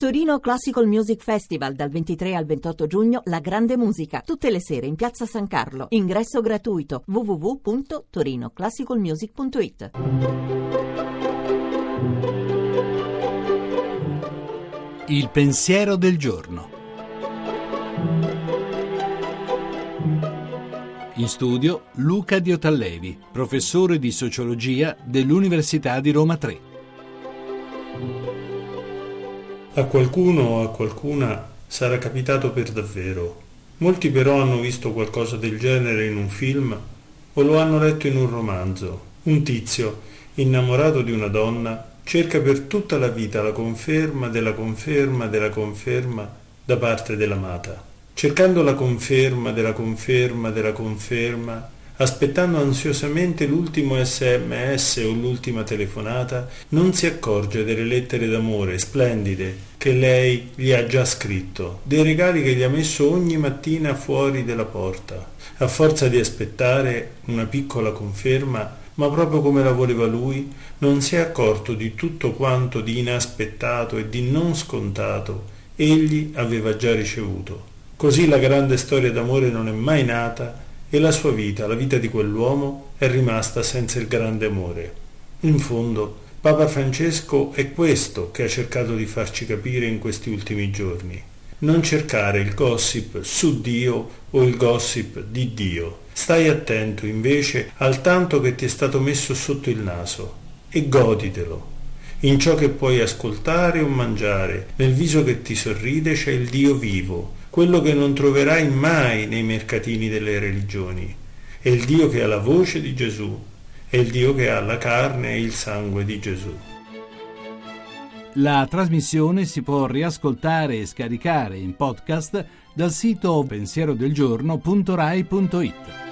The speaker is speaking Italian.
Torino Classical Music Festival dal 23 al 28 giugno La Grande Musica, tutte le sere in Piazza San Carlo. Ingresso gratuito www.torinoclassicalmusic.it. Il pensiero del giorno. In studio Luca Diotallevi, professore di sociologia dell'Università di Roma 3. A qualcuno o a qualcuna sarà capitato per davvero. Molti però hanno visto qualcosa del genere in un film o lo hanno letto in un romanzo. Un tizio, innamorato di una donna, cerca per tutta la vita la conferma della conferma della conferma da parte dell'amata. Cercando la conferma della conferma della conferma, aspettando ansiosamente l'ultimo sms o l'ultima telefonata, non si accorge delle lettere d'amore splendide che lei gli ha già scritto, dei regali che gli ha messo ogni mattina fuori della porta. A forza di aspettare una piccola conferma, ma proprio come la voleva lui, non si è accorto di tutto quanto di inaspettato e di non scontato egli aveva già ricevuto. Così la grande storia d'amore non è mai nata e la sua vita, la vita di quell'uomo, è rimasta senza il grande amore. In fondo, Papa Francesco è questo che ha cercato di farci capire in questi ultimi giorni. Non cercare il gossip su Dio o il gossip di Dio. Stai attento invece al tanto che ti è stato messo sotto il naso e goditelo. In ciò che puoi ascoltare o mangiare, nel viso che ti sorride c'è il Dio vivo, quello che non troverai mai nei mercatini delle religioni. È il Dio che ha la voce di Gesù, è il Dio che ha la carne e il sangue di Gesù. La trasmissione si può riascoltare e scaricare in podcast dal sito pensierodelgiorno.rai.it.